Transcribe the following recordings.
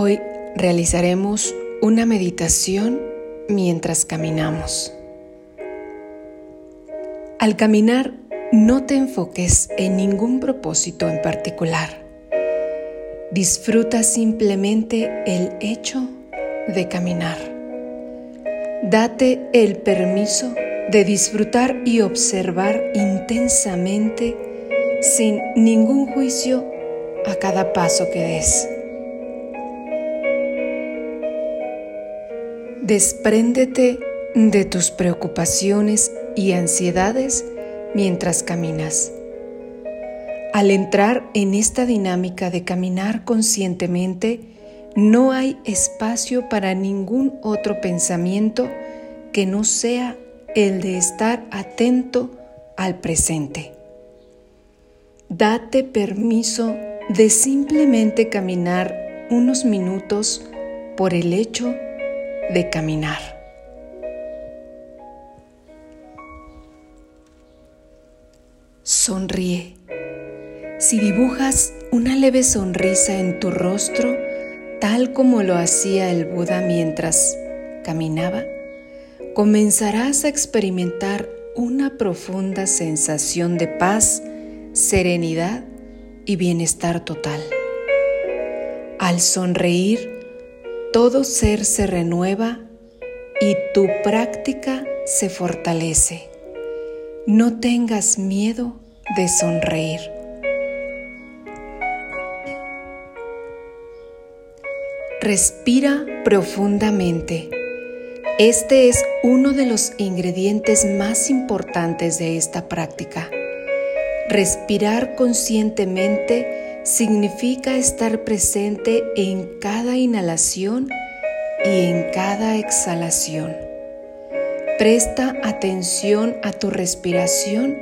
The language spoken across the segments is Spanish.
Hoy realizaremos una meditación mientras caminamos. Al caminar, no te enfoques en ningún propósito en particular. Disfruta simplemente el hecho de caminar. Date el permiso de disfrutar y observar intensamente sin ningún juicio a cada paso que des. Despréndete de tus preocupaciones y ansiedades mientras caminas. Al entrar en esta dinámica de caminar conscientemente, no hay espacio para ningún otro pensamiento que no sea el de estar atento al presente. Date permiso de simplemente caminar unos minutos por el hecho de caminar. Sonríe. Si dibujas una leve sonrisa en tu rostro, tal como lo hacía el Buda mientras caminaba, comenzarás a experimentar una profunda sensación de paz, serenidad y bienestar total. Al sonreír, todo ser se renueva y tu práctica se fortalece. No tengas miedo de sonreír. Respira profundamente. Este es uno de los ingredientes más importantes de esta práctica. Respirar conscientemente significa estar presente en cada inhalación y en cada exhalación. Presta atención a tu respiración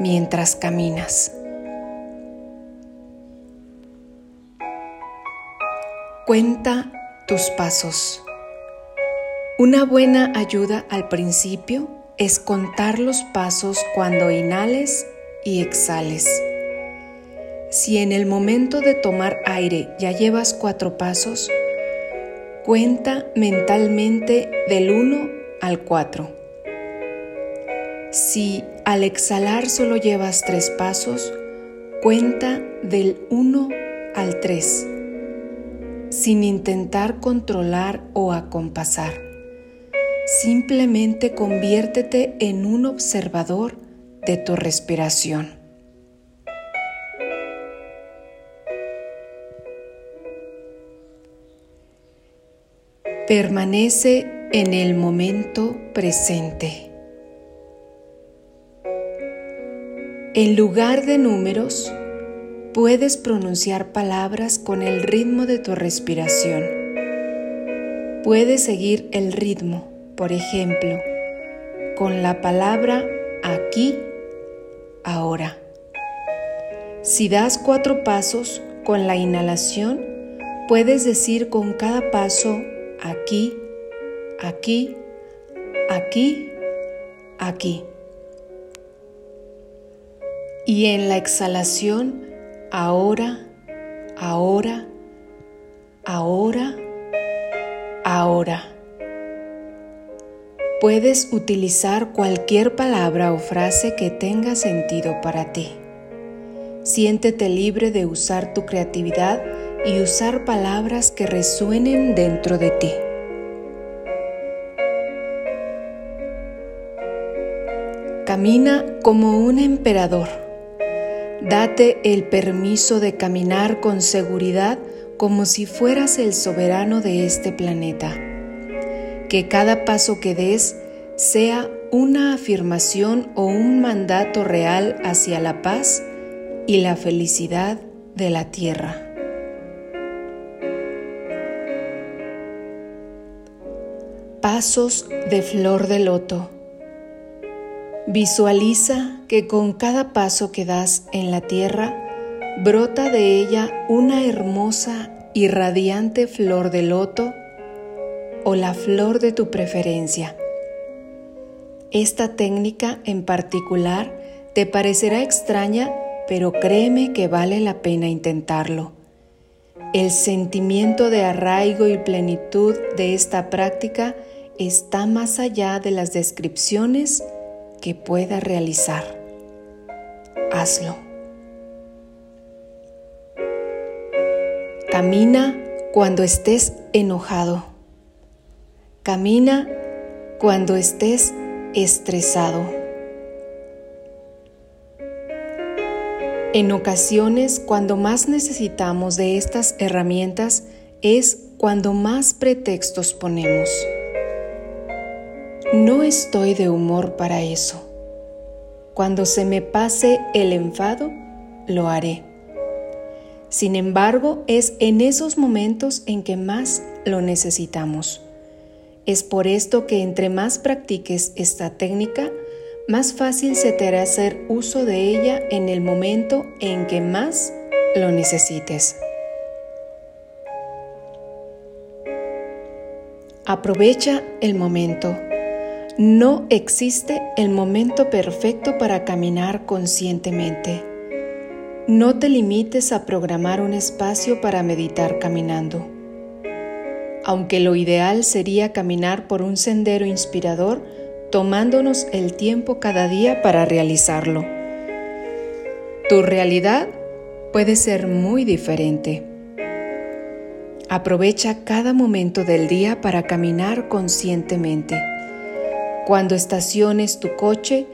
mientras caminas. Cuenta tus pasos. Una buena ayuda al principio es contar los pasos cuando inhales y exhales. Si en el momento de tomar aire ya llevas cuatro pasos, cuenta mentalmente del 1 al 4. Si al exhalar solo llevas tres pasos, cuenta del 1 al 3, sin intentar controlar o acompasar. Simplemente conviértete en un observador de tu respiración. Permanece en el momento presente. En lugar de números, puedes pronunciar palabras con el ritmo de tu respiración. Puedes seguir el ritmo, por ejemplo, con la palabra aquí, ahora. Si das cuatro pasos con la inhalación, puedes decir con cada paso aquí, aquí, aquí, aquí. Y en la exhalación, ahora, ahora, ahora, ahora. Puedes utilizar cualquier palabra o frase que tenga sentido para ti. Siéntete libre de usar tu creatividad y usar palabras que resuenen dentro de ti. Camina como un emperador. Date el permiso de caminar con seguridad como si fueras el soberano de este planeta. Que cada paso que des sea una afirmación o un mandato real hacia la paz y la felicidad de la tierra. Pasos de flor de loto. Visualiza que con cada paso que das en la tierra, brota de ella una hermosa y radiante flor de loto o la flor de tu preferencia. Esta técnica en particular te parecerá extraña, pero créeme que vale la pena intentarlo. El sentimiento de arraigo y plenitud de esta práctica está más allá de las descripciones que pueda realizar. Hazlo. Camina cuando estés enojado. Camina cuando estés estresado. En ocasiones, cuando más necesitamos de estas herramientas es cuando más pretextos ponemos. No estoy de humor para eso. Cuando se me pase el enfado, lo haré. Sin embargo, es en esos momentos en que más lo necesitamos. Es por esto que entre más practiques esta técnica, más fácil se te hará hacer uso de ella en el momento en que más lo necesites. Aprovecha el momento. No existe el momento perfecto para caminar conscientemente. No te limites a programar un espacio para meditar caminando. Aunque lo ideal sería caminar por un sendero inspirador, tomándonos el tiempo cada día para realizarlo. Tu realidad puede ser muy diferente. Aprovecha cada momento del día para caminar conscientemente. Cuando estaciones tu coche,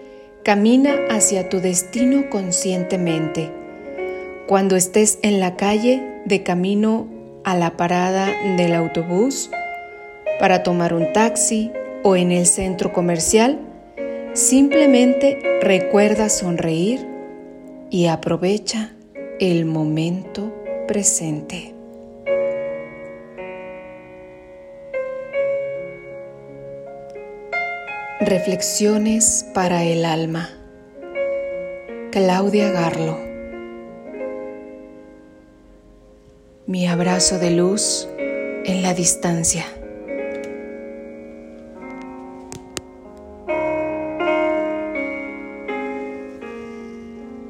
camina hacia tu destino conscientemente. Cuando estés en la calle de camino a la parada del autobús, para tomar un taxi o en el centro comercial, simplemente recuerda sonreír y aprovecha el momento presente. Reflexiones para el alma. Claudia Garlo. Mi abrazo de luz en la distancia.